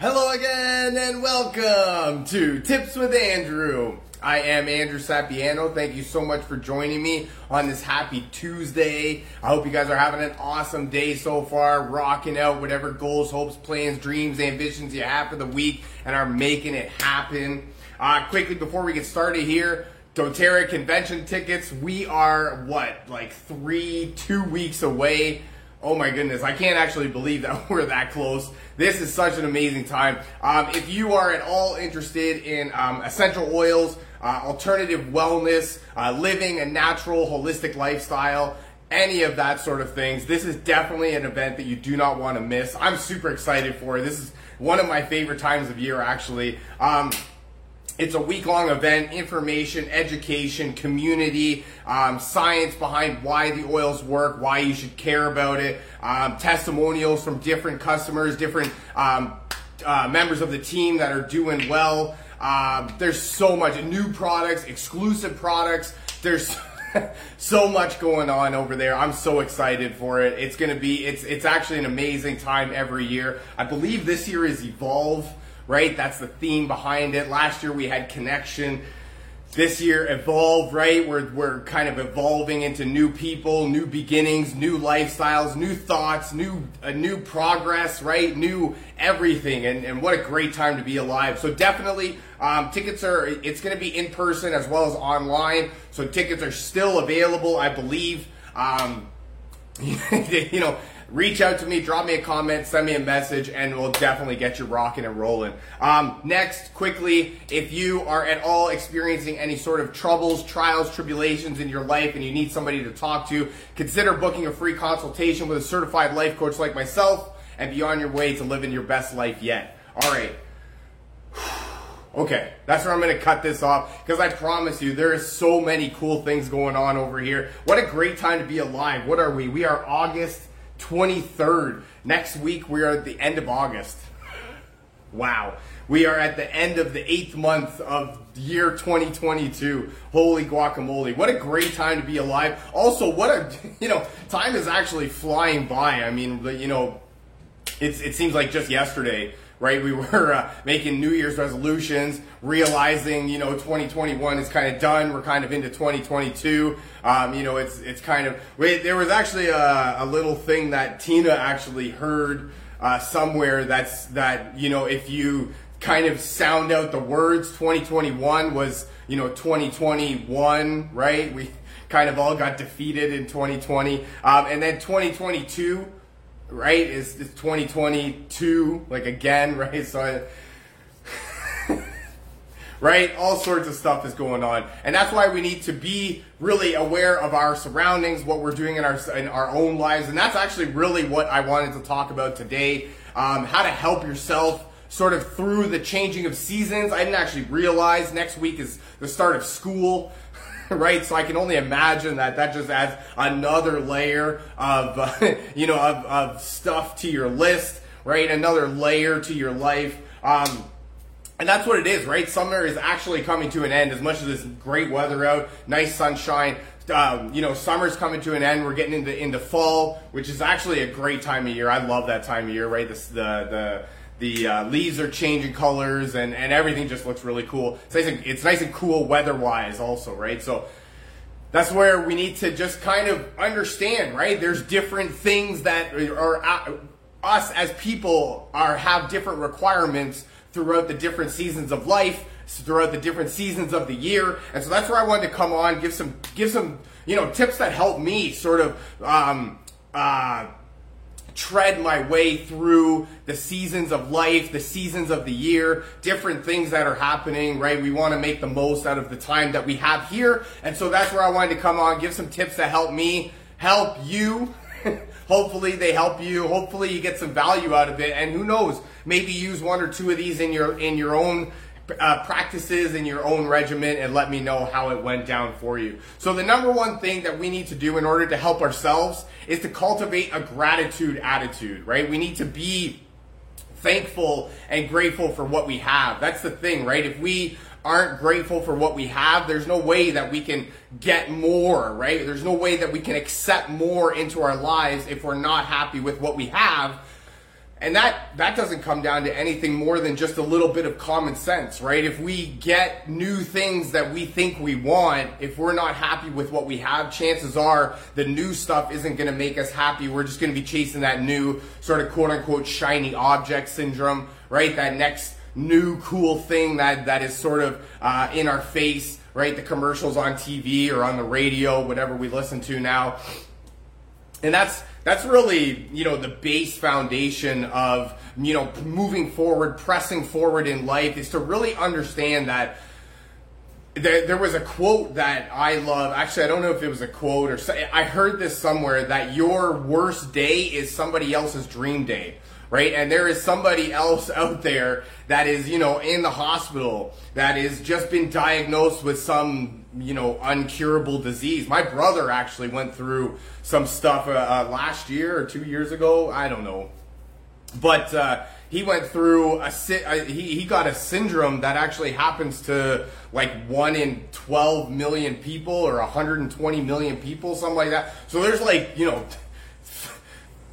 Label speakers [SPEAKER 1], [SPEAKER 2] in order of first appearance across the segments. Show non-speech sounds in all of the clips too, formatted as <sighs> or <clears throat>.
[SPEAKER 1] Hello again and welcome to Tips with Andrew. I am Andrew Sapiano. Thank you so much for joining me on this happy Tuesday. I hope you guys are having an awesome day so far, rocking out whatever goals, hopes, plans, dreams, ambitions you have for the week and are making it happen. Uh, quickly, before we get started here, doTERRA convention tickets, we are what, like three, two weeks away Oh my goodness, I can't actually believe that <laughs> we're that close. This is such an amazing time. Um, if you are at all interested in um, essential oils, uh, alternative wellness, uh, living a natural, holistic lifestyle, any of that sort of things, this is definitely an event that you do not want to miss. I'm super excited for it. This is one of my favorite times of year, actually. Um, it's a week long event, information, education, community, um, science behind why the oils work, why you should care about it, um, testimonials from different customers, different um, uh, members of the team that are doing well. Um, there's so much new products, exclusive products. There's <laughs> so much going on over there. I'm so excited for it. It's going to be it's it's actually an amazing time every year. I believe this year is Evolve right? That's the theme behind it. Last year we had connection. This year evolve, right? We're, we're kind of evolving into new people, new beginnings, new lifestyles, new thoughts, new a new progress, right? New everything, and, and what a great time to be alive. So definitely, um, tickets are it's going to be in person as well as online. So tickets are still available, I believe. Um, <laughs> you know, reach out to me, drop me a comment, send me a message, and we'll definitely get you rocking and rolling. Um, next, quickly, if you are at all experiencing any sort of troubles, trials, tribulations in your life, and you need somebody to talk to, consider booking a free consultation with a certified life coach like myself, and be on your way to living your best life yet. All right. <sighs> Okay, that's where I'm to cut this off because I promise you there is so many cool things going on over here. What a great time to be alive. What are we? We are August 23rd. Next week, we are at the end of August. Wow. We are at the end of the eighth month of year 2022. Holy guacamole. What a great time to be alive. Also, what a, <laughs> you know, time is actually flying by. I mean, you know, it's, it seems like just yesterday right? We were uh, making New Year's resolutions, realizing, you know, 2021 is kind of done. We're kind of into 2022. Um, you know, it's it's kind of. Wait, there was actually a, a little thing that Tina actually heard uh, somewhere. That's that you know, if you kind of sound out the words, 2021 was you know 2021, right? We kind of all got defeated in 2020, um, and then 2022 right? Is it's 2022 like again, <laughs> right? So I, <laughs> right? All sorts of stuff is going on. And that's why we need to be really aware of our surroundings, what we're doing in our in our own lives. And that's actually really what I wanted to talk about today. Um, how to help yourself sort of through the changing of seasons. I didn't actually realize next week is the start of school. <laughs> right? So I can only imagine that that just adds another layer of, uh, <laughs> you know, of, of, stuff to your list, right? Another layer to your life. Um, and that's what it is, right? Summer is actually coming to an end. As much as this great weather out, nice sunshine, um, you know, summer's coming to an end. We're getting into into fall, which is actually a great time of year. I love that time of year, right? This, the the the uh, leaves are changing colors and, and everything just looks really cool. It's nice and, it's nice and cool weather wise also, right? So that's where we need to just kind of understand, right? There's different things that are uh, us as people are have different requirements throughout the different seasons of life, throughout the different seasons of the year, and so that's where I wanted to come on, give some give some you know tips that help me sort of um, uh, tread my way through the seasons of life, the seasons of the year, different things that are happening, right? We want to make the most out of the time that we have here. And so that's where I wanted to come on, give some tips that help me, help you. <laughs> Hopefully they help you. Hopefully you get some value out of it. And who knows, maybe use one or two of these in your in your own uh, practices in your own regiment and let me know how it went down for you. So, the number one thing that we need to do in order to help ourselves is to cultivate a gratitude attitude, right? We need to be thankful and grateful for what we have. That's the thing, right? If we aren't grateful for what we have, there's no way that we can get more, right? There's no way that we can accept more into our lives if we're not happy with what we have and that that doesn't come down to anything more than just a little bit of common sense right? If we get new things that we think we want if we're not happy with what we have chances are the new stuff isn't going to make us happy. We're just going to be chasing that new sort of quote unquote shiny object syndrome right? That next new cool thing that that is sort of uh, in our face right? The commercials on tv or on the radio whatever we listen to now. And that's that's really you know the base foundation of you know moving forward pressing forward in life is to really understand that there, there was a quote that I love. Actually, I don't know if it was a quote or I heard this somewhere that your worst day is somebody else's dream day right? And there is somebody else <laughs> out there that is, you know, in the hospital that is just been diagnosed with some, you know, uncurable disease. My brother actually went through some stuff uh, uh, last year or two years ago. I don't know, but uh, he went through a, a he he got a syndrome that actually happens to like one in 12 million people or 120 million people, something like that. So there's like you know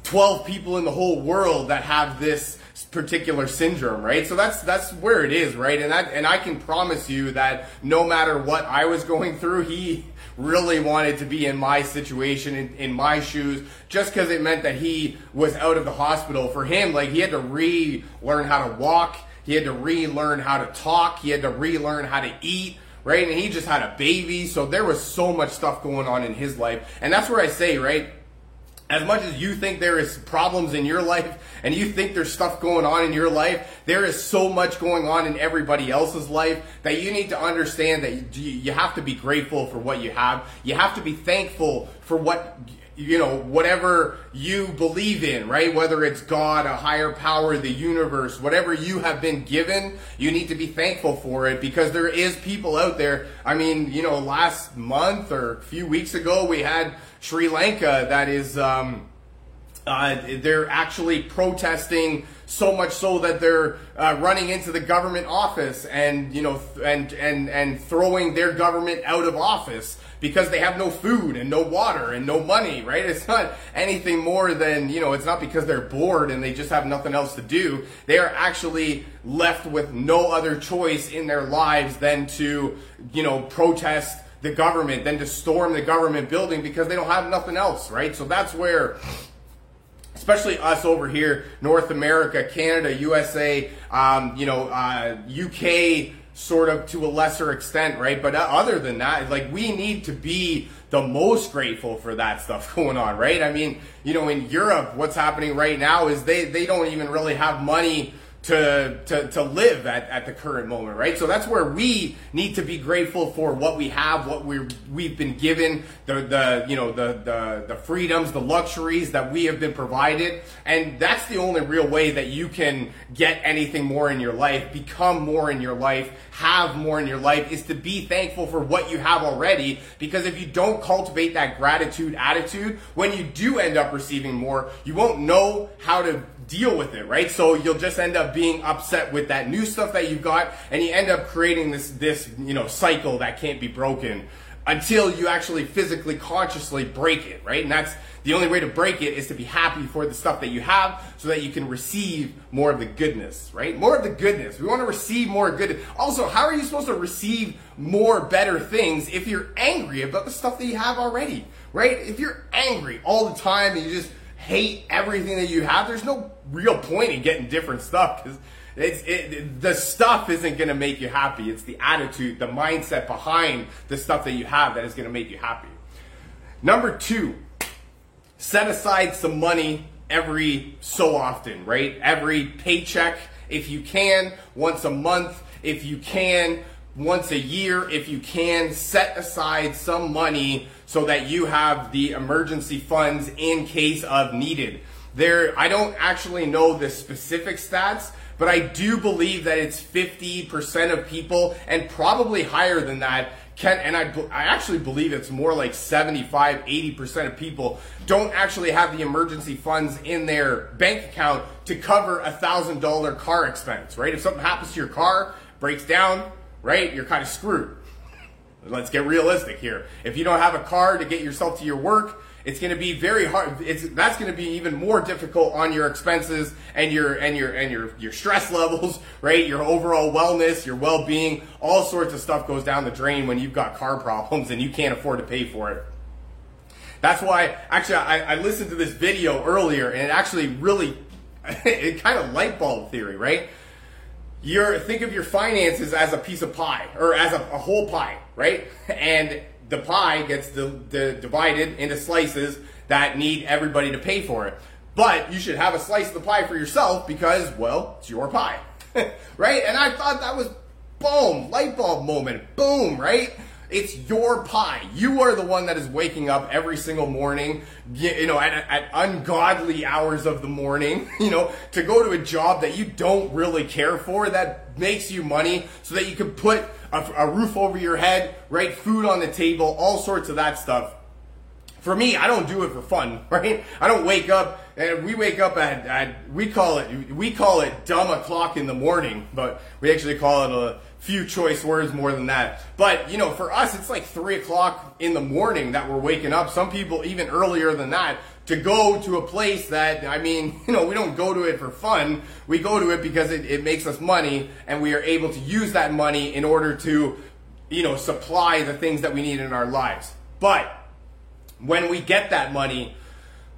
[SPEAKER 1] 12 people in the whole world that have this particular syndrome, right? So that's that's where it is, right? And that and I can promise you that no matter what I was going through, he really wanted to be in my situation, in, in my shoes, just because it meant that he was out of the hospital. For him, like he had to relearn how to walk, he had to relearn how to talk, he had to relearn how to eat. Right, and he just had a baby, so there was so much stuff going on in his life, and that's where I say, right, as much as you think there is problems in your life and you think there's stuff going on in your life, there is so much going on in everybody else's life that you need to understand that you have to be grateful for what you have. You have to be thankful for what you know, whatever you believe in, right? Whether it's God, a higher power, the universe, whatever you have been given, you need to be thankful for it because there is people out there. I mean, you know, last month or a few weeks ago, we had Sri Lanka that is, um, uh, they're actually protesting so much so that they're uh, running into the government office and you know th- and and and throwing their government out of office because they have no food and no water and no money right? It's not anything more than you know it's not because they're bored and they just have nothing else to do. They are actually left with no other choice in their lives than to you know protest the government than to storm the government building because they don't have nothing else right so that's where especially us over here, North America, Canada, USA, um, you know, uh, UK, sort of to a lesser extent, right? But uh, other than that, like we need to be the most grateful for that stuff <laughs> going on, right? I mean, you know, in Europe, what's happening right now is they they don't even really have money to, to, to live at, at the current moment, right? So that's where we need to be grateful for what we have, what we we've been given, the, the, you know, the, the, the freedoms, the luxuries that we have been provided. And that's the only real way that you can get anything more in your life, become more in your life, have more in your life is to be thankful for what you have already. Because if you don't cultivate that gratitude attitude, when you do end up receiving more, you won't know how to deal with it, right? So you'll just end up being upset with that new stuff that you got, and you end up creating this this you know cycle that can't be broken until you actually physically consciously break it, right? And that's the only way to break it is to be happy for the stuff that you have so that you can receive more of the goodness, right? More of the goodness. We want to receive more good. Also, how are you supposed to receive more better things if you're angry about the stuff that you have already, right? If you're angry all the time and you just hate everything that you have, there's no real point in getting different stuff because it's it, the stuff isn't going to make you happy. It's the attitude, the mindset behind the stuff that you have that is going to make you happy. Number two, set aside some money every so often, right? Every paycheck, if you can, once a month, if you can, once a year, if you can, set aside some money so that you have the emergency funds in case of needed. There, I don't actually know the specific stats, but I do believe that it's 50% of people and probably higher than that can, and I, I actually believe it's more like 75, 80% of people don't actually have the emergency funds in their bank account to cover a thousand dollar car expense, right? If something happens to your car, breaks down, right? You're kind of screwed. Let's get realistic here. If you don't have a car to get yourself to your work, it's going to be very hard. It's that's going to be even more difficult on your expenses and your and your and your your stress <laughs> levels, right? Your overall wellness, your well-being, all sorts of stuff goes down the drain when you've got car <laughs> problems and you can't afford to pay for it. That's why, actually, I, I listened to this video earlier, and it actually really, <laughs> it kind of light bulb theory, right? You're think of your finances as a piece of pie or as a, a whole pie, right? And the pie gets the, the divided into slices that need everybody to pay for it. But you should have a slice of the pie for yourself because, well, it's your pie, <laughs> right? And I thought that was boom, light bulb moment, boom, right? It's your pie. You are the one that is waking up every single morning, you know, at, at, ungodly hours of the morning, <laughs> you know, to go to a job that you don't really care for, that makes you money so that you can put a, a roof over your head, right? Food on the table, all sorts of that stuff. For me, I don't do it for fun, <laughs> right? I don't wake up and we wake up at, at we call it we call it dumb o'clock in the morning, but we actually call it a few choice words more than that. But, you know, for us, it's like three o'clock in the morning that we're waking up. Some people even earlier than that to go to a place that, I mean, <laughs> you know, we don't go to it for fun. We go to it because it, it makes us money and we are able to use that money in order to, you know, supply the things that we need in our lives. But when we get that money,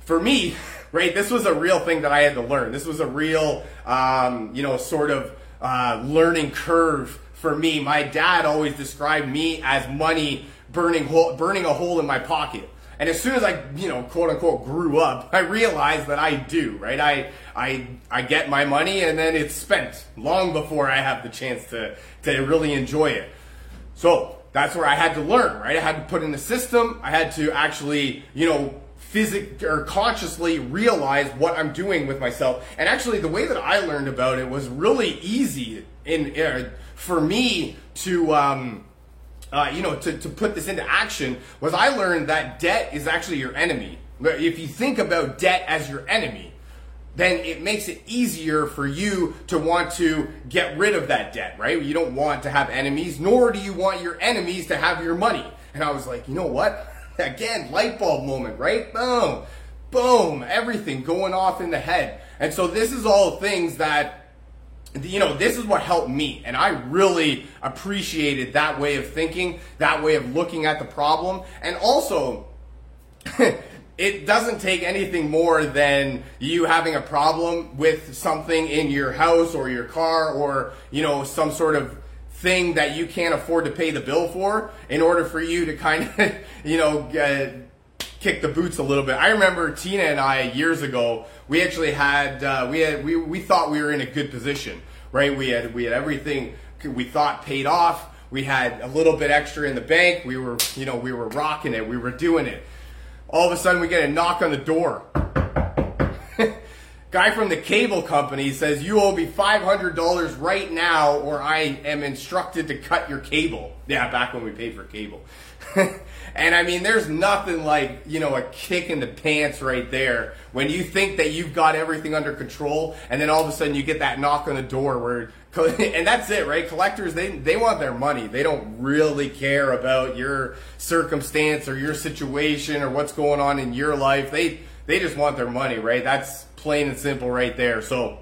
[SPEAKER 1] for me, <laughs> right, this was a real thing that I had to learn. This was a real, um, you know, sort of uh, learning curve for me. My dad always described me as money burning hole, burning a hole in my pocket. And as soon as I, you know, quote unquote grew up, <laughs> I realized that I do, right? I, I, I get my money and then it's spent long before I have the chance to, to really enjoy it. So that's where I had to learn, right? I had to put in the system. I had to actually, you know, physic or consciously realize what I'm doing with myself. And actually, the way that I learned about it was really easy in, uh, for me to, um, uh, you know, to, to put this into action was I learned that debt is actually your enemy. If you think about debt as your enemy, then it makes it easier for you to want to get rid of that debt, right? You don't want to have enemies, nor do you want your enemies to have your money. And I was like, you know what? <laughs> Again, light bulb moment, right? Boom, boom, everything going off in the head. And so this is all things that you know, this is what helped me. And I really appreciated that way of thinking, that way of looking at the problem. And also, <laughs> it doesn't take anything more than you having a problem with something in your house or your car or, you know, some sort of thing that you can't afford to pay the bill for in order for you to kind of, <laughs> you know, uh, kick the boots a little bit. I remember Tina and I years ago, we actually had uh, we had we, we thought we were in a good position, right? We had we had everything we thought paid off. We had a little bit extra in the bank. We were, you know, we were rocking it. We were doing it. All of a sudden, we get a knock on the door. <laughs> Guy from the cable company says, You owe me $500 right now, or I am instructed to cut your cable. Yeah, back when we paid for cable. <laughs> and I mean, there's nothing like, you know, a kick in the pants right there when you think that you've got everything under control, and then all of a sudden you get that knock on the door where, <laughs> and that's it, right? Collectors, they, they want their money. They don't really care about your circumstance or your situation or what's going on in your life. They, they just want their money, right? That's plain and simple right there. So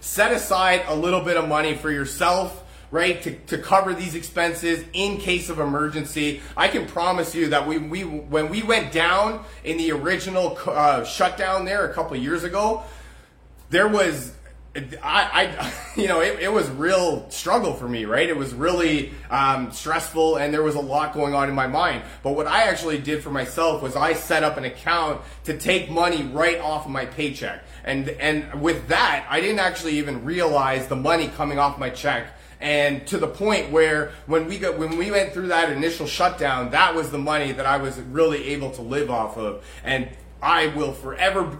[SPEAKER 1] set aside a little bit of money for yourself right to, to cover these expenses in case of emergency i can promise you that we, we when we went down in the original uh, shutdown there a couple years ago there was I, I, <laughs> you know, it, it, was real struggle for me, right? It was really um, stressful, and there was a lot going on in my mind. But what I actually did for myself was I set up an account to take money right off of my paycheck, and and with that, I didn't actually even realize the money coming off my check. And to the point where when we got when we went through that initial shutdown, that was the money that I was really able to live off of, and I will forever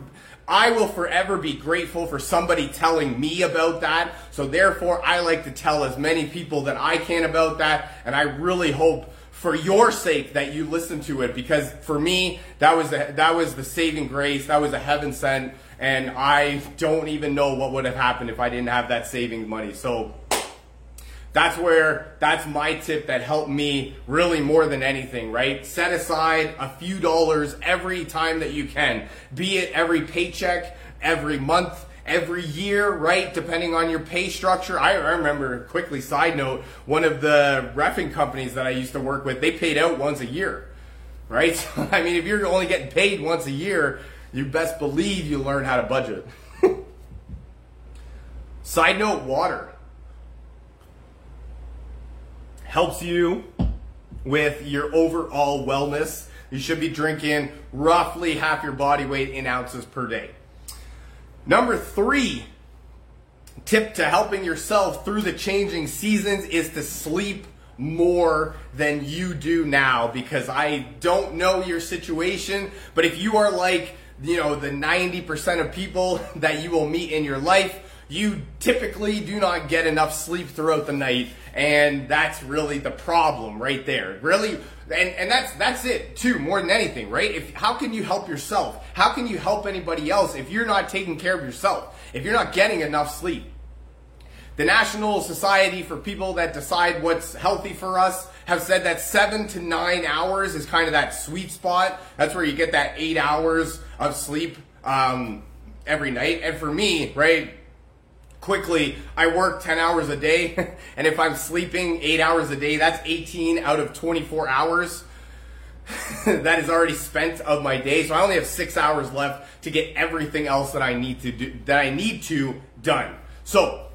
[SPEAKER 1] I will forever be grateful for somebody telling me about that. So therefore, I like to tell as many people that I can about that. And I really hope for your sake that you listen to it because for me, that was a, that was the saving grace. That was a heaven sent. And I don't even know what would have happened if I didn't have that saving money. So that's where that's my tip that helped me really more than anything, right? Set aside a few dollars every time that you can, be it every paycheck, every month, every year, right? Depending on your pay structure. I, remember, quickly, side note, one of the refing companies that I used to work with, they paid out once a year, right? So, <laughs> I mean, if you're only getting paid once a year, you best believe you learn how to budget. <laughs> Side note water helps you with your overall wellness. You should be drinking roughly half your body weight in ounces per day. Number three tip to helping yourself through the changing seasons is to sleep more than you do now because I don't know your situation, but if you are like, you know, the 90% of people <laughs> that you will meet in your life, you typically do not get enough sleep throughout the night and that's really the problem right there. Really and, and that's that's it too more than anything right? If how can you help yourself? How can you help anybody else if you're not taking care of yourself? If you're not getting enough sleep? The National Society for People that decide what's healthy for us have said that seven to nine hours is kind of that sweet spot. That's where you get that eight hours of sleep um, every night. And for me, right, quickly, I work 10 hours a day. <laughs> and if I'm sleeping eight hours a day, that's 18 out of 24 hours. <laughs> that is already spent of my day. So I only have six hours left to get everything else that I need to do, that I need to done. So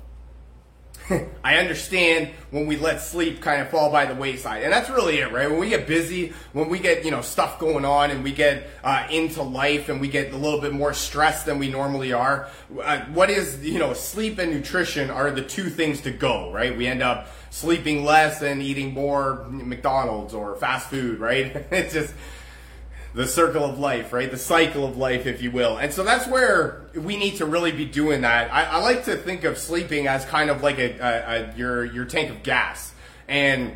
[SPEAKER 1] <laughs> I understand when we let sleep kind of fall by the wayside. And that's really it, right? When we get busy, when we get, you know, stuff going on and we get uh, into life and we get a little bit more stressed than we normally are, uh, what is, you know, sleep and nutrition are the two things to go, right? We end up sleeping less and eating more McDonald's or fast food, right? <laughs> it's just, the circle of life, right? The cycle of life, if you will. And so that's where we need to really be doing that. I, I like to think of sleeping as kind of like a, a, a, your your tank of gas, and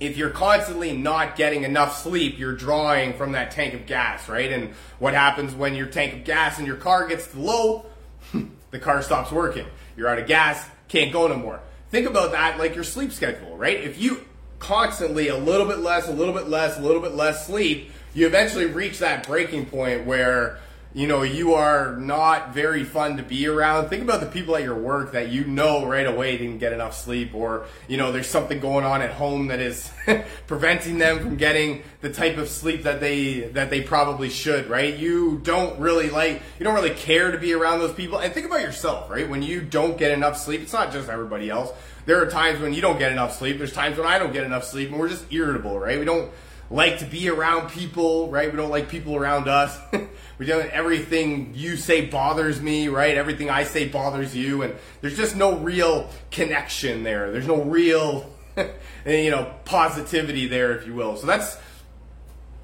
[SPEAKER 1] if you're constantly not getting enough sleep, you're drawing from that tank of gas, right? And what happens when your tank of gas in your car gets low? <laughs> the car stops working. You're out of gas, can't go no more. Think about that like your sleep schedule, right? If you constantly a little bit less, a little bit less, a little bit less sleep, you eventually reach that breaking point where you know you are not very fun to be around. Think about the people at your work that you know right away didn't get enough sleep or you know there's something going on at home that is <laughs> preventing them from getting the type of sleep that they that they probably should right? You don't really like you don't really care to be around those people. And think about yourself right? When you don't get enough sleep it's not just everybody else. There are times when you don't get enough sleep. There's times when i don't get enough sleep and we're just irritable right? We don't like to be around people, right? We don't like people around us. <laughs> we don't, everything you say bothers me, right? Everything I say bothers you. And there's just no real connection there. There's no real, <laughs> eh, you know, positivity there, if you will. So that's,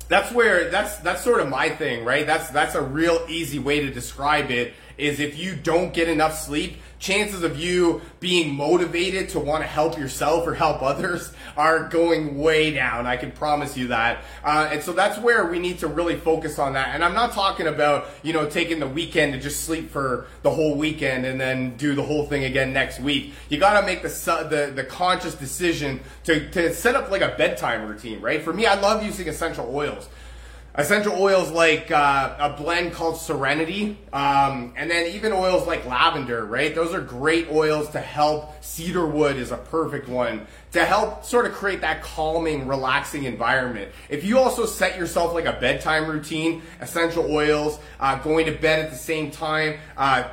[SPEAKER 1] that's where, that's, that's sort of my thing, right? That's, that's a real easy way to describe it is if you don't get enough sleep, chances of you being motivated to want to help yourself or help others <laughs> are going way down. I can promise you that. Uh, and so that's where we need to really focus on that. And I'm not talking about, you know, taking the weekend to just sleep for the whole weekend and then do the whole thing again next week. You got to make the, the, the conscious decision to, to set up like a bedtime routine, right? For me, I love using essential oils essential oils like uh, a blend called Serenity, um, and then even oils like lavender, right? Those are great oils to help. Cedar wood is a perfect one to help sort of create that calming, relaxing environment. If you also set yourself like a bedtime routine, essential oils, uh, going to bed at the same time, uh,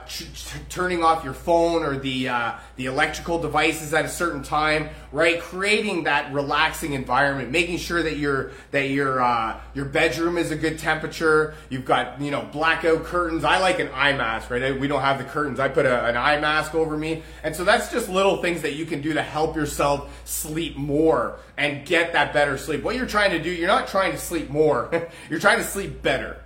[SPEAKER 1] turning off your phone or the uh, the electrical devices at a certain time, right? Creating that relaxing environment, making sure that your that your uh, your bedroom is a good temperature. You've got you know blackout curtains. I like an eye mask, right? We don't have the curtains. I put a, an eye mask over me, and so that's just little things that you can do to help yourself sleep more and get that better sleep. What you're trying to do, you're not trying to sleep more, <laughs> you're trying to sleep better.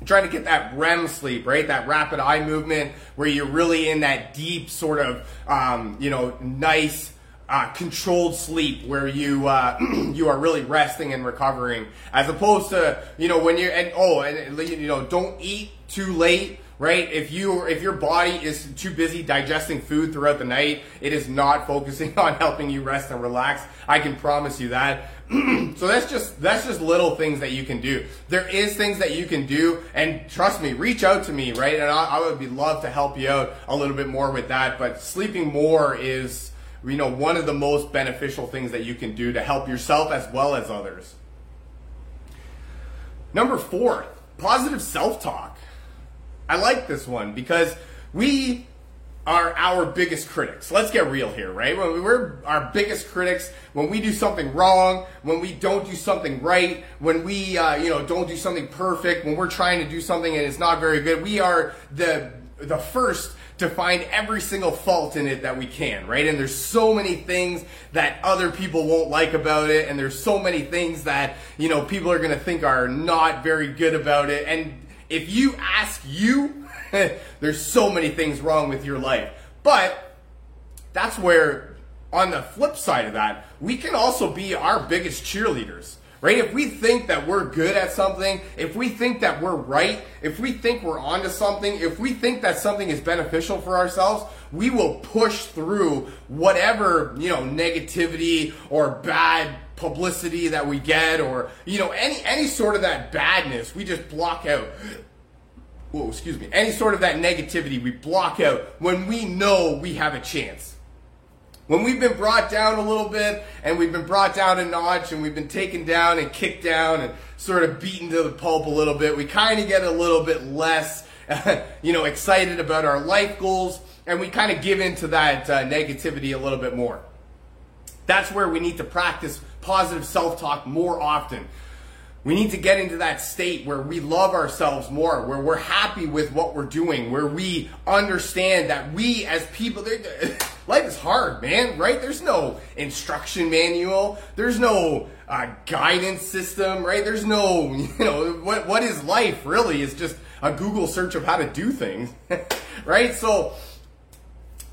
[SPEAKER 1] You're trying to get that REM sleep, right? That rapid eye movement where you're really in that deep sort of, um, you know, nice, uh, controlled sleep where you uh, <clears throat> you are really resting and recovering, as opposed to you know when you're and oh and you know don't eat too late right? If you if your body is too busy digesting food throughout the night, it is not <laughs> focusing on helping you rest and relax. I can promise you that. <clears throat> so that's just that's just little things that you can do. There is things that you can do, and trust me, reach out to me, right? And I, I would be love to help you out a little bit more with that. But sleeping more is you know one of the most beneficial things that you can do to help yourself as well as others. Number four, positive self-talk. I like this one because we are our biggest critics. Let's get real here, right? We're our biggest critics when we do something wrong, when we don't do something right, when we uh, you know don't do something perfect, when we're trying to do something and it's not very good. We are the the first to find every single fault in it that we can, right? And there's so many things that other people won't like about it, and there's so many things that, you know, people are gonna think are not very good about it. And if you ask you, <laughs> there's so many things wrong with your life. But that's where, on the flip side of that, we can also be our biggest cheerleaders right? If we think that we're good at something, if we think that we're right, if we think we're onto something, if we think that something is beneficial for ourselves, we will push through whatever, you know, negativity or bad publicity that we get or, you know, any any sort of that badness, we just block out. Whoa, excuse me. Any sort of that negativity we block out when we know we have a chance. When we've been brought down a little bit and we've been brought down a notch and we've been taken down and kicked down and sort of beaten to the pulp a little bit, we kind of get a little bit less, <laughs> you know, excited about our life goals and we kind of give into that uh, negativity a little bit more. That's where we need to practice positive self talk more often. We need to get into that state where we love ourselves more, where we're happy with what we're doing, where we understand that we as people, <laughs> life is hard, man, right? There's no instruction manual. There's no uh, guidance system, right? There's no, <laughs> you know, what, what is life really is just a Google search of how to do things, <laughs> right? So,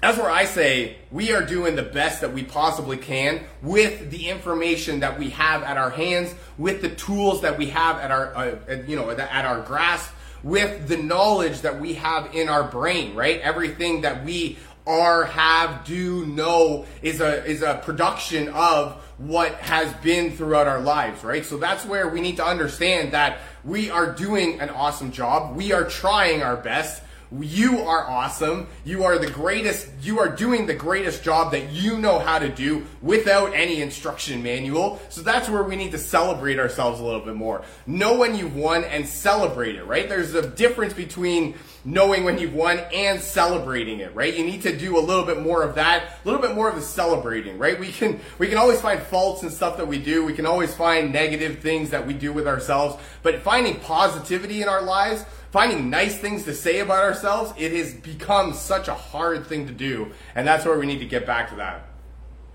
[SPEAKER 1] that's where I say we are doing the best that we possibly can with the information that we have at our hands, with the tools that we have at our, uh, you know, at our grasp, with the knowledge that we have in our brain, right? Everything that we are, have, do, know is a is a production of what has been throughout our lives, right? So that's where we need to understand that we are doing an awesome job. We are trying our best you are awesome. You are the greatest. You are doing the greatest job that you know how to do without any instruction manual. So that's where we need to celebrate ourselves a little bit more. Know when you've won and celebrate it, right? There's a difference between knowing when you've won and celebrating it, right? You need to do a little bit more of that, a little bit more of the celebrating, right? We can we can always find faults and stuff that we do. We can always find negative things that we do with ourselves, but finding positivity in our lives finding nice things to say about ourselves, it has become such a hard thing to do. And that's where we need to get back to that.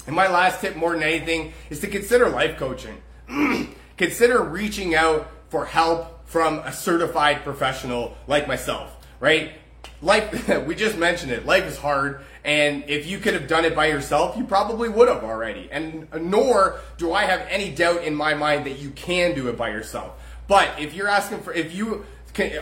[SPEAKER 1] And my last tip, more than anything, is to consider life coaching. <clears throat> consider reaching out for help from a certified professional like myself, right? Life, <laughs> we just mentioned it, life is hard. And if you could have done it by yourself, you probably would have already. And nor do I have any doubt in my mind that you can do it by yourself. But if you're asking for, if you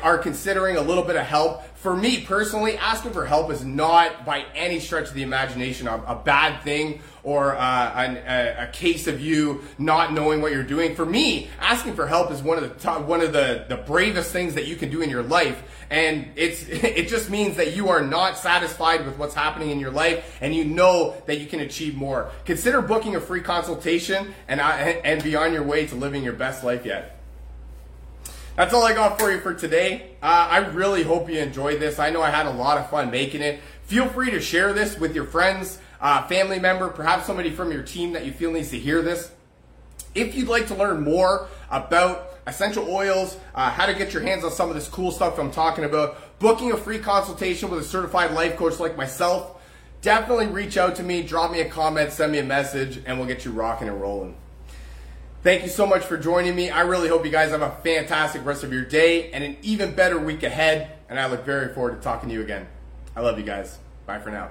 [SPEAKER 1] are considering a little bit of help. For me personally, asking for help is not by any stretch of the imagination a, a bad thing or uh, an, a, a, case of you not knowing what you're doing. For me, asking for help is one of the top, one of the, the bravest things that you can do in your life. And it's <laughs> it just means that you are not satisfied with what's happening in your life, and you know that you can achieve more. Consider booking a free consultation and uh, and be on your way to living your best life yet. That's all I got for you for today. Uh, I really hope you enjoyed this. I know I had a lot of fun making it. Feel free to share this with your friends, uh, family member, perhaps somebody from your team that you feel needs to hear this. If you'd like to learn more about essential oils, uh, how to get your hands on some of this cool stuff I'm talking about, booking a free consultation with a certified life coach like myself, definitely reach out to me, drop me a comment, send me a message, and we'll get you rocking and rolling. Thank you so much for joining me. I really hope you guys have a fantastic rest of your day and an even better week ahead. And I look very forward to talking to you again. I love you guys. Bye for now.